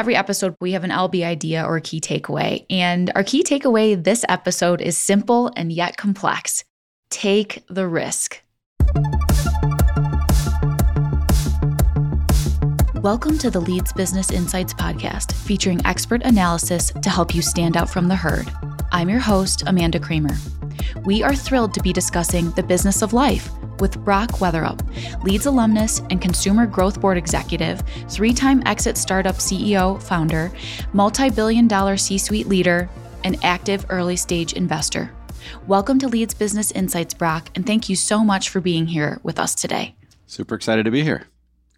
Every episode, we have an LB idea or a key takeaway. And our key takeaway this episode is simple and yet complex take the risk. Welcome to the Leeds Business Insights podcast, featuring expert analysis to help you stand out from the herd. I'm your host, Amanda Kramer. We are thrilled to be discussing the business of life with Brock Weatherup, Leeds alumnus and Consumer Growth Board executive, three time exit startup CEO, founder, multi billion dollar C suite leader, and active early stage investor. Welcome to Leeds Business Insights, Brock, and thank you so much for being here with us today. Super excited to be here.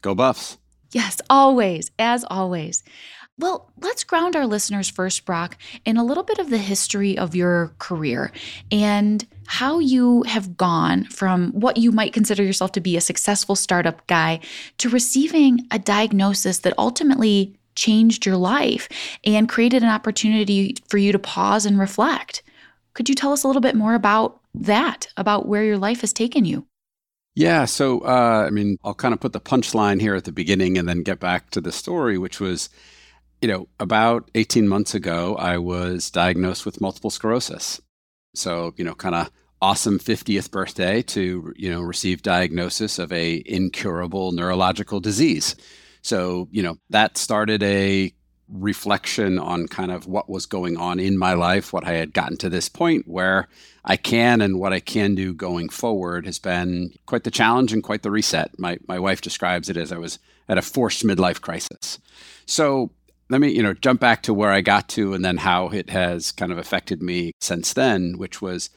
Go Buffs. Yes, always, as always. Well, let's ground our listeners first, Brock, in a little bit of the history of your career and how you have gone from what you might consider yourself to be a successful startup guy to receiving a diagnosis that ultimately changed your life and created an opportunity for you to pause and reflect. Could you tell us a little bit more about that, about where your life has taken you? Yeah. So, uh, I mean, I'll kind of put the punchline here at the beginning and then get back to the story, which was, you know, about 18 months ago, I was diagnosed with multiple sclerosis. So, you know, kind of awesome 50th birthday to, you know, receive diagnosis of a incurable neurological disease. So, you know, that started a reflection on kind of what was going on in my life, what I had gotten to this point where I can and what I can do going forward has been quite the challenge and quite the reset. My my wife describes it as I was at a forced midlife crisis. So let me you know jump back to where I got to and then how it has kind of affected me since then, which was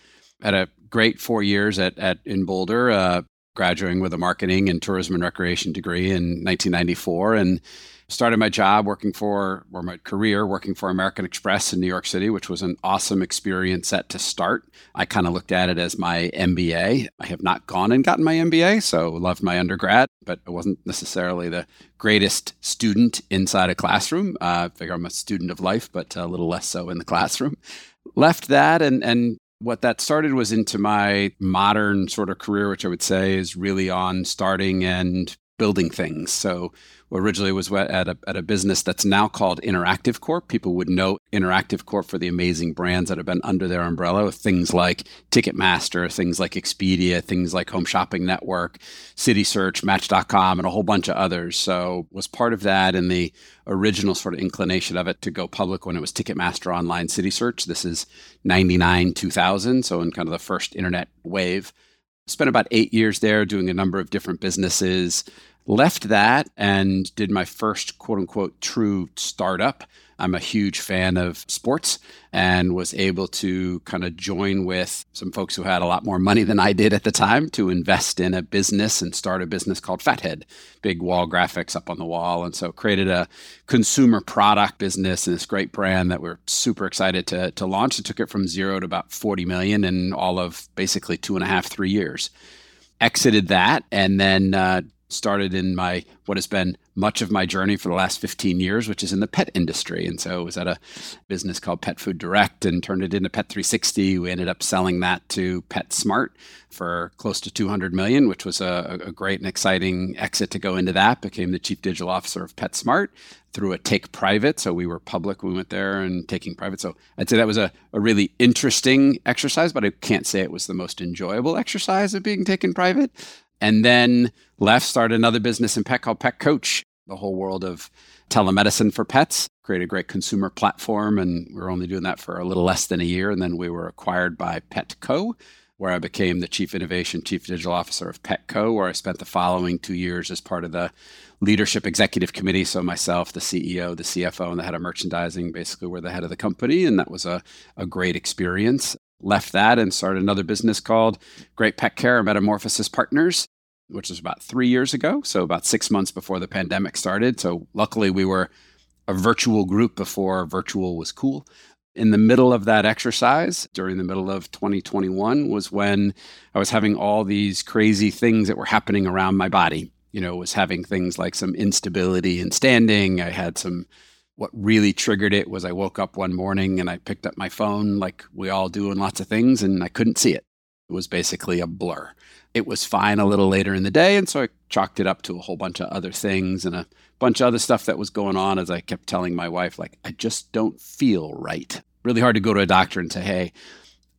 at a great four years at, at in Boulder, uh, graduating with a marketing and tourism and recreation degree in 1994 and started my job working for, or my career working for American Express in New York City, which was an awesome experience set to start. I kind of looked at it as my MBA. I have not gone and gotten my MBA, so loved my undergrad, but I wasn't necessarily the greatest student inside a classroom. Uh, I figure I'm a student of life, but a little less so in the classroom. Left that and and what that started was into my modern sort of career, which I would say is really on starting and building things. So originally was at a, at a business that's now called Interactive Corp. People would know Interactive Corp for the amazing brands that have been under their umbrella, things like Ticketmaster, things like Expedia, things like Home Shopping Network, City Search, Match.com, and a whole bunch of others. So was part of that in the original sort of inclination of it to go public when it was Ticketmaster Online City Search. This is 99, 2000, so in kind of the first internet wave. Spent about eight years there doing a number of different businesses left that and did my first quote unquote true startup. I'm a huge fan of sports and was able to kind of join with some folks who had a lot more money than I did at the time to invest in a business and start a business called Fathead, big wall graphics up on the wall. And so created a consumer product business and this great brand that we're super excited to, to launch. It took it from zero to about 40 million in all of basically two and a half, three years exited that and then uh, started in my what has been much of my journey for the last 15 years, which is in the pet industry. And so I was at a business called Pet Food Direct and turned it into Pet 360. We ended up selling that to PetSmart for close to 200 million, which was a, a great and exciting exit to go into that. Became the chief digital officer of PetSmart through a take private. So we were public. We went there and taking private. So I'd say that was a, a really interesting exercise, but I can't say it was the most enjoyable exercise of being taken private and then left, started another business in pet called Pet Coach, the whole world of telemedicine for pets. Created a great consumer platform, and we were only doing that for a little less than a year. And then we were acquired by Petco, where I became the chief innovation, chief digital officer of Petco, where I spent the following two years as part of the leadership executive committee. So myself, the CEO, the CFO, and the head of merchandising basically were the head of the company. And that was a, a great experience left that and started another business called Great Pet Care Metamorphosis Partners, which was about three years ago. So, about six months before the pandemic started. So, luckily, we were a virtual group before virtual was cool. In the middle of that exercise, during the middle of 2021, was when I was having all these crazy things that were happening around my body. You know, was having things like some instability in standing. I had some what really triggered it was I woke up one morning and I picked up my phone like we all do in lots of things and I couldn't see it. It was basically a blur. it was fine a little later in the day. And so I chalked it up to a whole bunch of other things and a bunch of other stuff that was going on as I kept telling my wife, like, I just don't feel right. Really hard to go to a doctor and say, hey,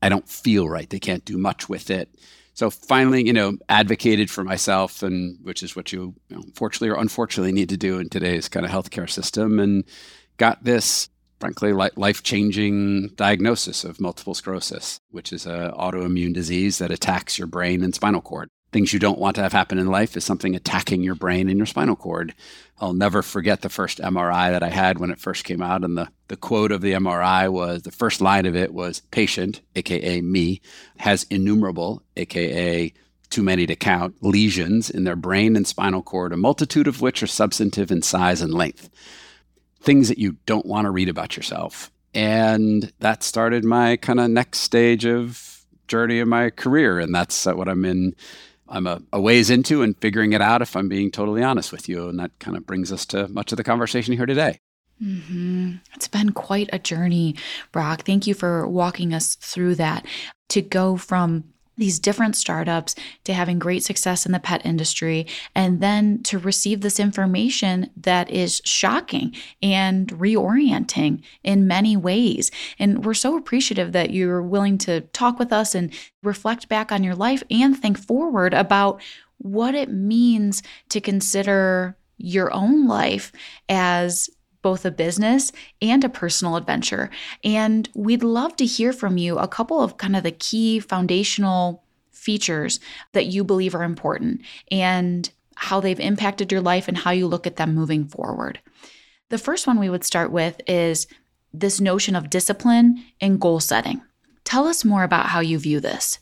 I don't feel right. They can't do much with it. So finally, you know, advocated for myself, and which is what you, you know, fortunately or unfortunately need to do in today's kind of healthcare system, and got this frankly life changing diagnosis of multiple sclerosis, which is an autoimmune disease that attacks your brain and spinal cord. Things you don't want to have happen in life is something attacking your brain and your spinal cord. I'll never forget the first MRI that I had when it first came out. And the, the quote of the MRI was the first line of it was patient, AKA me, has innumerable, AKA too many to count, lesions in their brain and spinal cord, a multitude of which are substantive in size and length things that you don't want to read about yourself. And that started my kind of next stage of journey in my career. And that's what I'm in. I'm a, a, ways into and figuring it out if I'm being totally honest with you. And that kind of brings us to much of the conversation here today. Mm-hmm. It's been quite a journey, Brock. Thank you for walking us through that. To go from these different startups to having great success in the pet industry and then to receive this information that is shocking and reorienting in many ways. And we're so appreciative that you're willing to talk with us and reflect back on your life and think forward about what it means to consider your own life as both a business and a personal adventure. And we'd love to hear from you a couple of kind of the key foundational features that you believe are important and how they've impacted your life and how you look at them moving forward. The first one we would start with is this notion of discipline and goal setting. Tell us more about how you view this.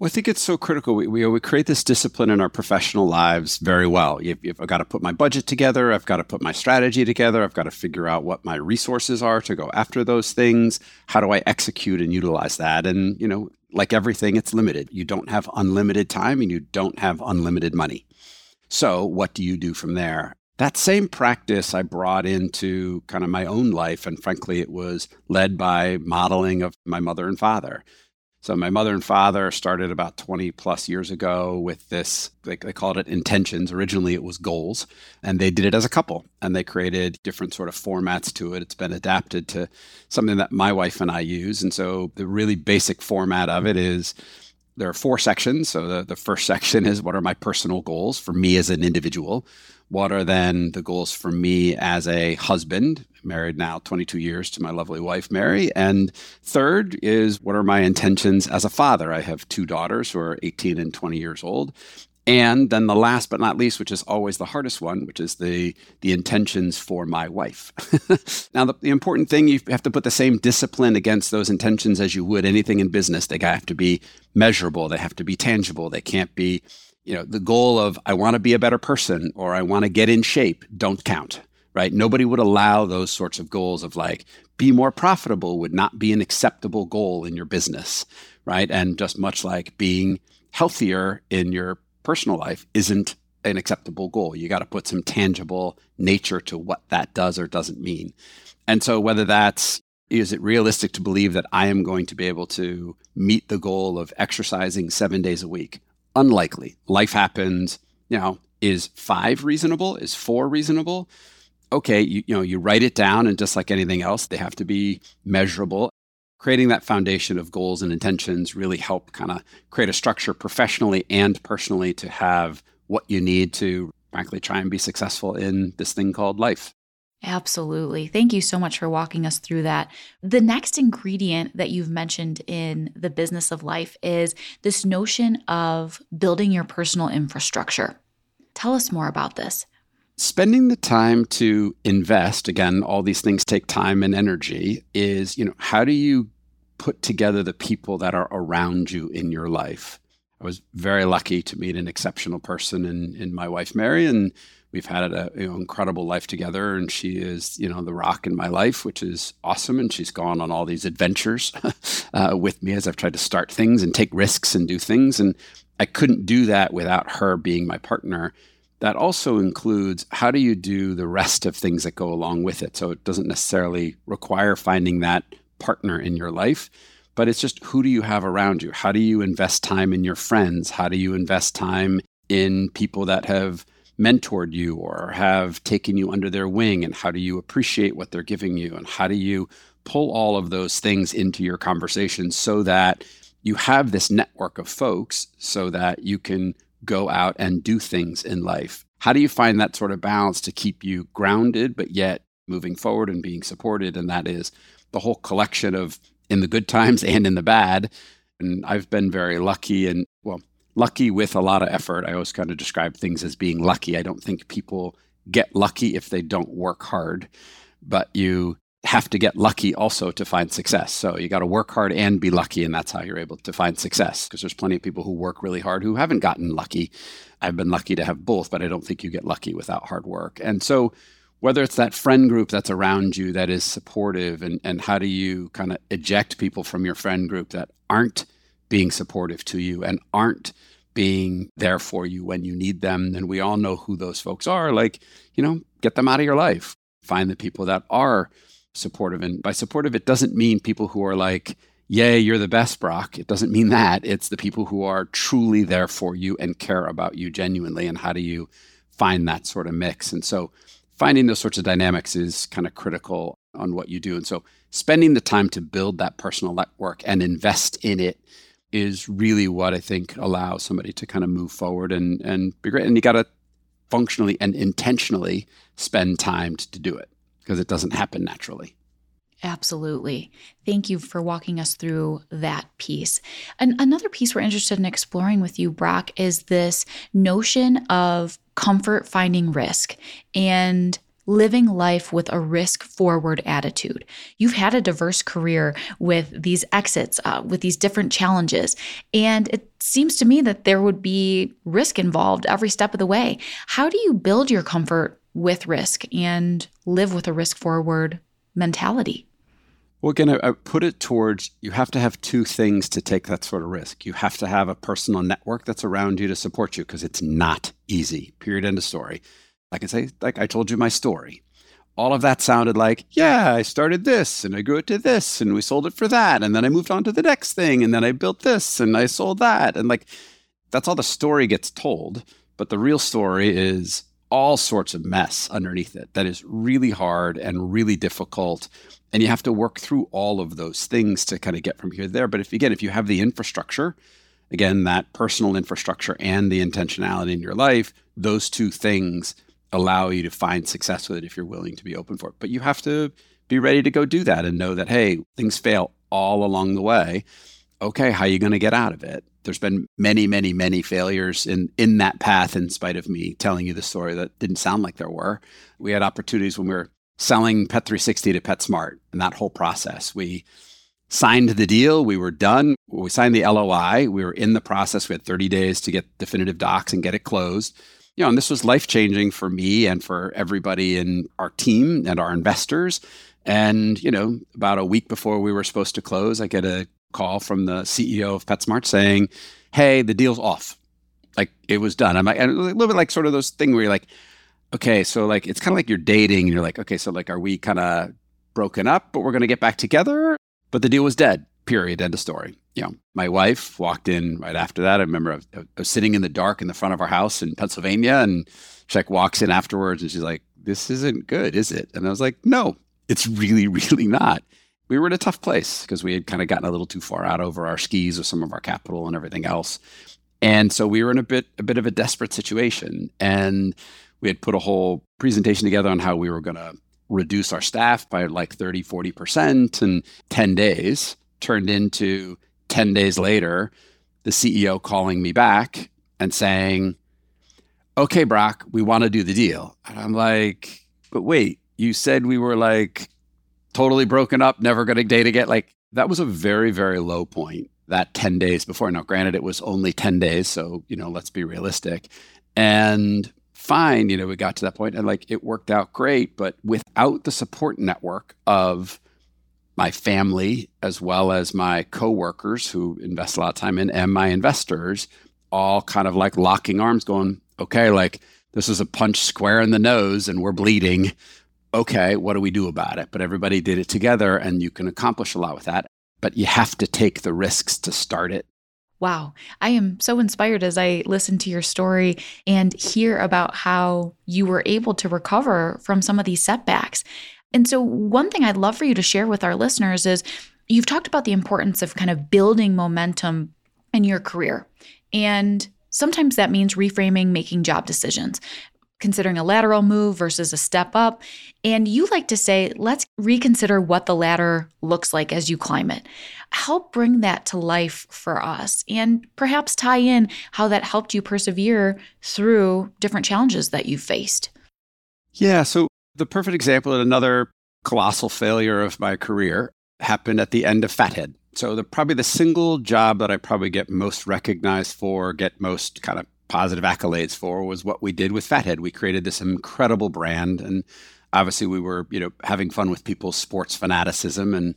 Well, I think it's so critical. We, we, we create this discipline in our professional lives very well. You've, you've, I've got to put my budget together. I've got to put my strategy together. I've got to figure out what my resources are to go after those things. How do I execute and utilize that? And, you know, like everything, it's limited. You don't have unlimited time and you don't have unlimited money. So, what do you do from there? That same practice I brought into kind of my own life. And frankly, it was led by modeling of my mother and father. So my mother and father started about 20 plus years ago with this, they, they called it intentions. Originally it was goals, and they did it as a couple and they created different sort of formats to it. It's been adapted to something that my wife and I use. And so the really basic format of it is there are four sections. So the, the first section is what are my personal goals for me as an individual? What are then the goals for me as a husband, married now 22 years to my lovely wife, Mary? And third is what are my intentions as a father? I have two daughters who are 18 and 20 years old. And then the last but not least, which is always the hardest one, which is the the intentions for my wife. now, the, the, important thing you have to put the same discipline against those intentions as you would anything in business. They have to be measurable. They have to be tangible. They can't be you know, the goal of I want to be a better person or I want to get in shape don't count, right? Nobody would allow those sorts of goals of like be more profitable would not be an acceptable goal in your business, right? And just much like being healthier in your personal life isn't an acceptable goal. You got to put some tangible nature to what that does or doesn't mean. And so whether that's is it realistic to believe that I am going to be able to meet the goal of exercising 7 days a week? unlikely. Life happens, you know, is five reasonable? Is four reasonable? Okay, you, you know, you write it down, and just like anything else, they have to be measurable. Creating that foundation of goals and intentions really help kind of create a structure professionally and personally to have what you need to frankly try and be successful in this thing called life. Absolutely. Thank you so much for walking us through that. The next ingredient that you've mentioned in the business of life is this notion of building your personal infrastructure. Tell us more about this. Spending the time to invest, again, all these things take time and energy, is, you know, how do you put together the people that are around you in your life? I was very lucky to meet an exceptional person in, in my wife, Mary, and we've had an you know, incredible life together and she is you know the rock in my life which is awesome and she's gone on all these adventures uh, with me as i've tried to start things and take risks and do things and i couldn't do that without her being my partner that also includes how do you do the rest of things that go along with it so it doesn't necessarily require finding that partner in your life but it's just who do you have around you? How do you invest time in your friends? How do you invest time in people that have mentored you or have taken you under their wing? And how do you appreciate what they're giving you? And how do you pull all of those things into your conversation so that you have this network of folks so that you can go out and do things in life. How do you find that sort of balance to keep you grounded, but yet moving forward and being supported? And that is the whole collection of in the good times and in the bad. And I've been very lucky and, well, lucky with a lot of effort. I always kind of describe things as being lucky. I don't think people get lucky if they don't work hard, but you have to get lucky also to find success. So you got to work hard and be lucky, and that's how you're able to find success. Because there's plenty of people who work really hard who haven't gotten lucky. I've been lucky to have both, but I don't think you get lucky without hard work. And so whether it's that friend group that's around you that is supportive and, and how do you kind of eject people from your friend group that aren't being supportive to you and aren't being there for you when you need them and we all know who those folks are like you know get them out of your life find the people that are supportive. And by supportive, it doesn't mean people who are like, yay, you're the best, Brock. It doesn't mean that. It's the people who are truly there for you and care about you genuinely. And how do you find that sort of mix? And so finding those sorts of dynamics is kind of critical on what you do. And so spending the time to build that personal network and invest in it is really what I think allows somebody to kind of move forward and, and be great. And you got to functionally and intentionally spend time to do it because it doesn't happen naturally. Absolutely. Thank you for walking us through that piece. And another piece we're interested in exploring with you, Brock, is this notion of comfort finding risk and living life with a risk forward attitude. You've had a diverse career with these exits, uh, with these different challenges. And it seems to me that there would be risk involved every step of the way. How do you build your comfort with risk and live with a risk forward mentality. Well, again, I, put it towards you have to have two things to take that sort of risk. You have to have a personal network that's around you to support you because it's not easy. Period. End of story. I can say, like I told you my story. All of that sounded like, yeah, I started this and I grew it to this and we sold it for that. And then I moved on to the next thing and then I built this and I sold that. And like, that's all the story gets told. But the real story is all sorts of mess underneath it that is really hard and really difficult. And you have to work through all of those things to kind of get from here to there. But if again if you have the infrastructure again that personal infrastructure and the intentionality in your life those two things allow you to find success with it if you're willing to be open for it. But you have to be ready to go do that and know that hey things fail all along the way. Okay how are you going to get out of it there's been many, many, many failures in in that path. In spite of me telling you the story, that didn't sound like there were. We had opportunities when we were selling Pet 360 to PetSmart, and that whole process. We signed the deal. We were done. We signed the LOI. We were in the process. We had 30 days to get definitive docs and get it closed. You know, and this was life changing for me and for everybody in our team and our investors. And, you know, about a week before we were supposed to close, I get a call from the CEO of PetSmart saying, "Hey, the deal's off. Like it was done." I'm like, a little bit like sort of those thing where you're like, "Okay, so like it's kind of like you're dating, and you're like, okay, so like are we kind of broken up, but we're going to get back together?" But the deal was dead. Period. End of story. You know, my wife walked in right after that. I remember I was, I was sitting in the dark in the front of our house in Pennsylvania, and she like walks in afterwards, and she's like, "This isn't good, is it?" And I was like, "No, it's really, really not." We were in a tough place because we had kind of gotten a little too far out over our skis with some of our capital and everything else. And so we were in a bit a bit of a desperate situation. And we had put a whole presentation together on how we were going to reduce our staff by like 30, 40% in 10 days, turned into 10 days later, the CEO calling me back and saying, Okay, Brock, we want to do the deal. And I'm like, But wait, you said we were like totally broken up, never going to date again. Like that was a very, very low point that 10 days before. Now, granted, it was only 10 days. So, you know, let's be realistic. And fine, you know, we got to that point and like it worked out great. But without the support network of my family, as well as my coworkers who invest a lot of time in, and my investors, all kind of like locking arms, going, okay, like this is a punch square in the nose and we're bleeding okay, what do we do about it? But everybody did it together and you can accomplish a lot with that. but you have to take the risks to start it. Wow. I am so inspired as I listen to your story and hear about how you were able to recover from some of these setbacks. And so, one thing I'd love for you to share with our listeners is you've talked about the importance of kind of building momentum in your career. And sometimes that means reframing, making job decisions considering a lateral move versus a step up. And you like to say, let's reconsider what the ladder looks like as you climb it. Help bring that to life for us and perhaps tie in how that helped you persevere through different challenges that you've faced. Yeah. So, the perfect example of another colossal failure of my career happened at the end of Fathead. So, the probably the single job that I probably get most recognized for, get most kind of positive accolades for was what we did with Fathead. We created this incredible brand and obviously we were, you know, having fun with people's sports fanaticism and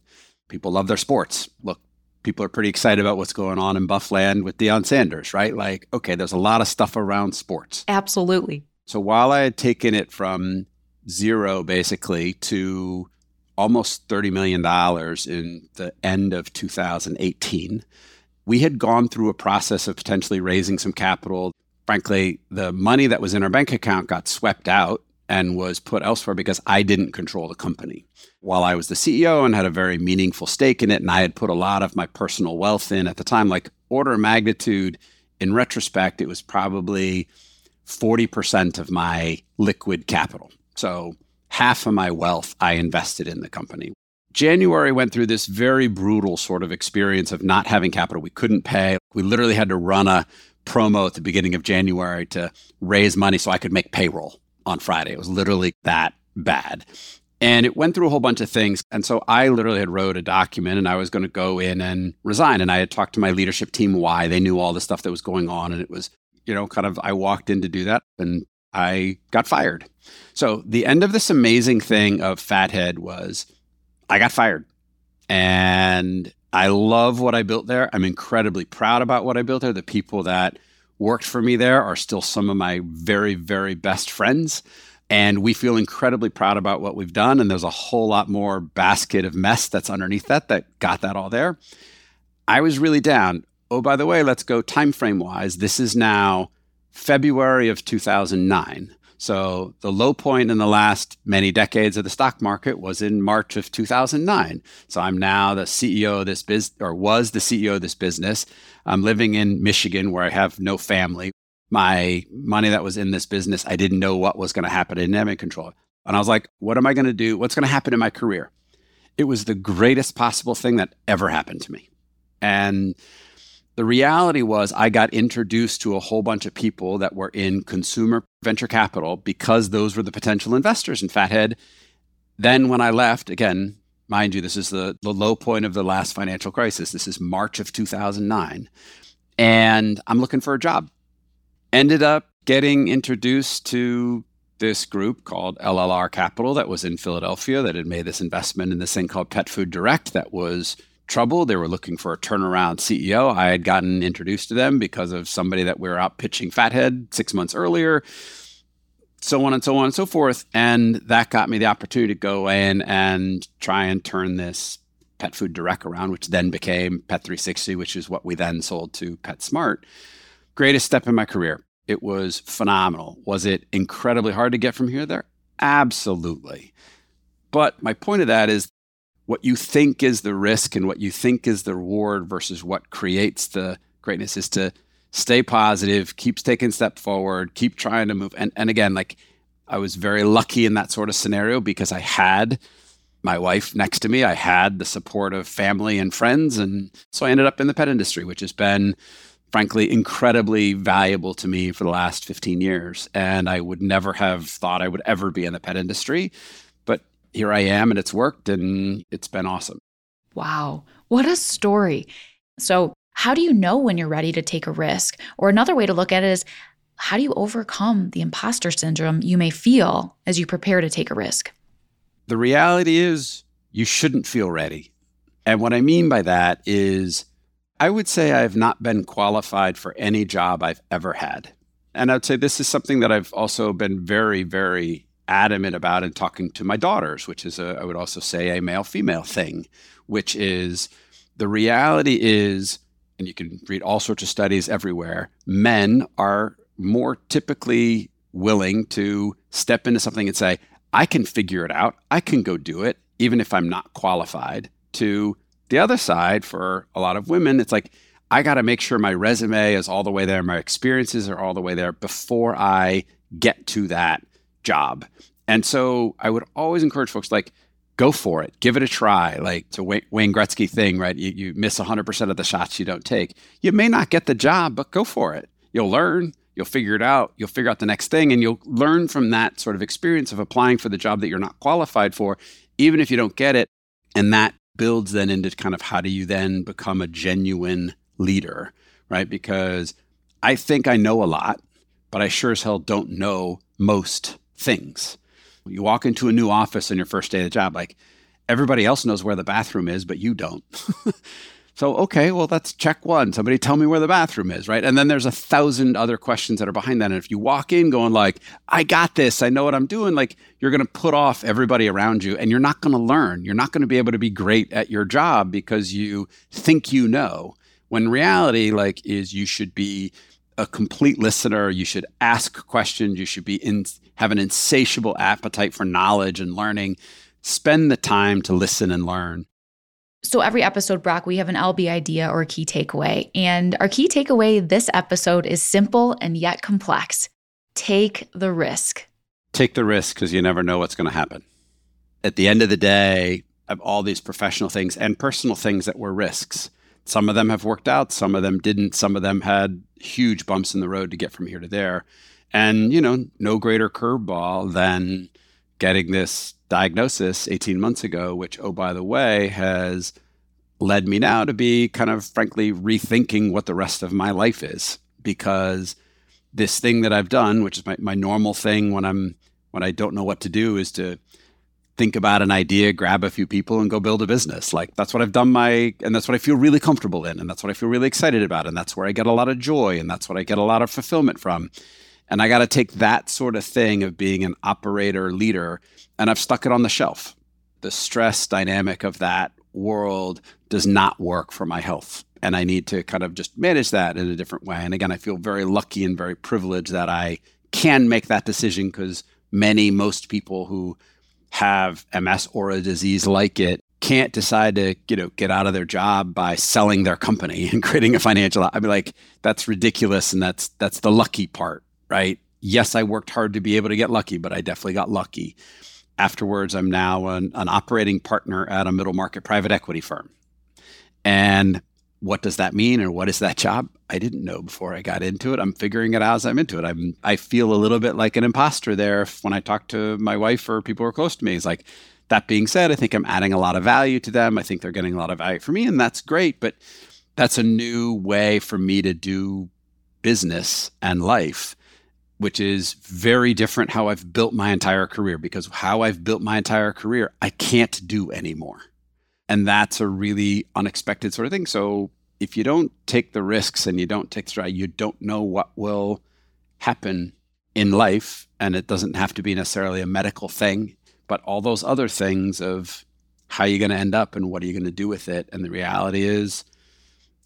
people love their sports. Look, people are pretty excited about what's going on in Buffland with Deion Sanders, right? Like, okay, there's a lot of stuff around sports. Absolutely. So while I had taken it from zero basically to almost $30 million in the end of 2018, we had gone through a process of potentially raising some capital frankly, the money that was in our bank account got swept out and was put elsewhere because I didn't control the company. While I was the CEO and had a very meaningful stake in it, and I had put a lot of my personal wealth in at the time, like order of magnitude, in retrospect, it was probably 40% of my liquid capital. So half of my wealth I invested in the company. January went through this very brutal sort of experience of not having capital. We couldn't pay. We literally had to run a promo at the beginning of January to raise money so I could make payroll on Friday. It was literally that bad. And it went through a whole bunch of things. And so I literally had wrote a document and I was going to go in and resign. And I had talked to my leadership team why they knew all the stuff that was going on. And it was, you know, kind of, I walked in to do that and I got fired. So the end of this amazing thing of Fathead was I got fired. And I love what I built there. I'm incredibly proud about what I built there. The people that worked for me there are still some of my very, very best friends. And we feel incredibly proud about what we've done. And there's a whole lot more basket of mess that's underneath that that got that all there. I was really down. Oh, by the way, let's go time frame wise. This is now February of 2009. So the low point in the last many decades of the stock market was in March of 2009. So I'm now the CEO of this business, or was the CEO of this business. I'm living in Michigan where I have no family. My money that was in this business, I didn't know what was going to happen. I didn't control. And I was like, what am I going to do? What's going to happen in my career? It was the greatest possible thing that ever happened to me. And the reality was, I got introduced to a whole bunch of people that were in consumer venture capital because those were the potential investors in Fathead. Then, when I left, again, mind you, this is the, the low point of the last financial crisis. This is March of 2009. And I'm looking for a job. Ended up getting introduced to this group called LLR Capital that was in Philadelphia that had made this investment in this thing called Pet Food Direct that was trouble. They were looking for a turnaround CEO. I had gotten introduced to them because of somebody that we were out pitching Fathead six months earlier, so on and so on and so forth. And that got me the opportunity to go in and try and turn this pet food direct around, which then became Pet 360, which is what we then sold to PetSmart. Greatest step in my career. It was phenomenal. Was it incredibly hard to get from here to there? Absolutely. But my point of that is what you think is the risk and what you think is the reward versus what creates the greatness is to stay positive, keep taking step forward, keep trying to move. And and again, like I was very lucky in that sort of scenario because I had my wife next to me. I had the support of family and friends. And so I ended up in the pet industry, which has been frankly incredibly valuable to me for the last 15 years. And I would never have thought I would ever be in the pet industry here I am and it's worked and it's been awesome. Wow. What a story. So, how do you know when you're ready to take a risk? Or another way to look at it is how do you overcome the imposter syndrome you may feel as you prepare to take a risk? The reality is you shouldn't feel ready. And what I mean by that is I would say I have not been qualified for any job I've ever had. And I'd say this is something that I've also been very, very adamant about and talking to my daughters, which is a, I would also say a male female thing, which is The reality is, and you can read all sorts of studies everywhere, men are more typically willing to step into something and say, I can figure it out. I can go do it, even if I'm not qualified. To the other side, for a lot of women, it's like, I got to make sure my resume is all the way there, my experiences are all the way there before I get to that job. And so I would always encourage folks like, go for it, give it a try. Like a Wayne Gretzky thing, right? You, you miss 100% of the shots you don't take. You may not get the job, but go for it. You'll learn, you'll figure it out, you'll figure out the next thing, and you'll learn from that sort of experience of applying for the job that you're not qualified for, even if you don't get it. And that builds then into kind of how do you then become a genuine leader, right? Because I think I know a lot, but I sure as hell don't know most things. You walk into a new office on your first day of the job, like everybody else knows where the bathroom is, but you don't. so, okay, well, that's check one. Somebody tell me where the bathroom is, right? And then there's a thousand other questions that are behind that. And if you walk in going like, I got this, I know what I'm doing, like you're going to put off everybody around you and you're not going to learn. You're not going to be able to be great at your job because you think you know. When reality, like, is you should be a complete listener. You should ask questions. You should be in, have an insatiable appetite for knowledge and learning. Spend the time to listen and learn. So, every episode, Brock, we have an LB idea or a key takeaway. And our key takeaway this episode is simple and yet complex take the risk. Take the risk because you never know what's going to happen. At the end of the day, of all these professional things and personal things that were risks, some of them have worked out, some of them didn't, some of them had huge bumps in the road to get from here to there. And, you know, no greater curveball than getting this diagnosis 18 months ago, which, oh, by the way, has led me now to be kind of frankly rethinking what the rest of my life is. Because this thing that I've done, which is my, my normal thing when I'm when I don't know what to do, is to think about an idea, grab a few people, and go build a business. Like that's what I've done my, and that's what I feel really comfortable in, and that's what I feel really excited about, and that's where I get a lot of joy, and that's what I get a lot of fulfillment from. And I got to take that sort of thing of being an operator leader, and I've stuck it on the shelf. The stress dynamic of that world does not work for my health. And I need to kind of just manage that in a different way. And again, I feel very lucky and very privileged that I can make that decision because many, most people who have MS or a disease like it can't decide to you know get out of their job by selling their company and creating a financial i mean like that's ridiculous and that's that's the lucky part right? Yes i worked hard to be able to get lucky but i definitely got lucky. Afterwards i'm now an, an operating partner at a middle market private equity firm. And what does that mean or what is that job? I didn't know before I got into it. I'm figuring it out as I'm into it. I'm I feel a little bit like an imposter there when I talk to my wife or people who are close to me. It's like that being said, I think I'm adding a lot of value to them. I think they're getting a lot of value for me, and that's great. But that's a new way for me to do business and life, which is very different how I've built my entire career because how I've built my entire career, I can't do anymore. And that's a really unexpected sort of thing. So if you don't take the risks and you don't take the stride, you don't know what will happen in life. And it doesn't have to be necessarily a medical thing, but all those other things of how you're going to end up and what are you going to do with it. And the reality is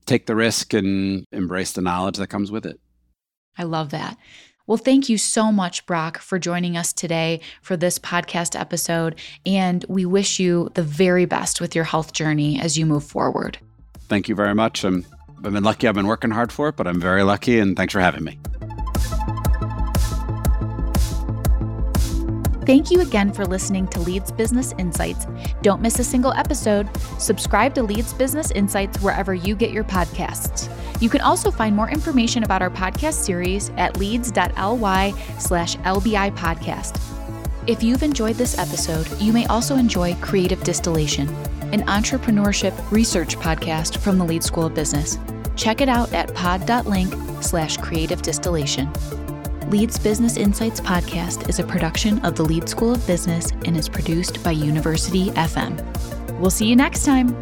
take the risk and embrace the knowledge that comes with it. I love that. Well, thank you so much, Brock, for joining us today for this podcast episode. And we wish you the very best with your health journey as you move forward. Thank you very much. I'm, I've been lucky. I've been working hard for it, but I'm very lucky. And thanks for having me. Thank you again for listening to Leeds Business Insights. Don't miss a single episode. Subscribe to Leeds Business Insights wherever you get your podcasts. You can also find more information about our podcast series at leads.ly slash LBI podcast. If you've enjoyed this episode, you may also enjoy Creative Distillation, an entrepreneurship research podcast from the Leeds School of Business. Check it out at pod.link slash creative distillation. Leeds Business Insights podcast is a production of the Leeds School of Business and is produced by University FM. We'll see you next time.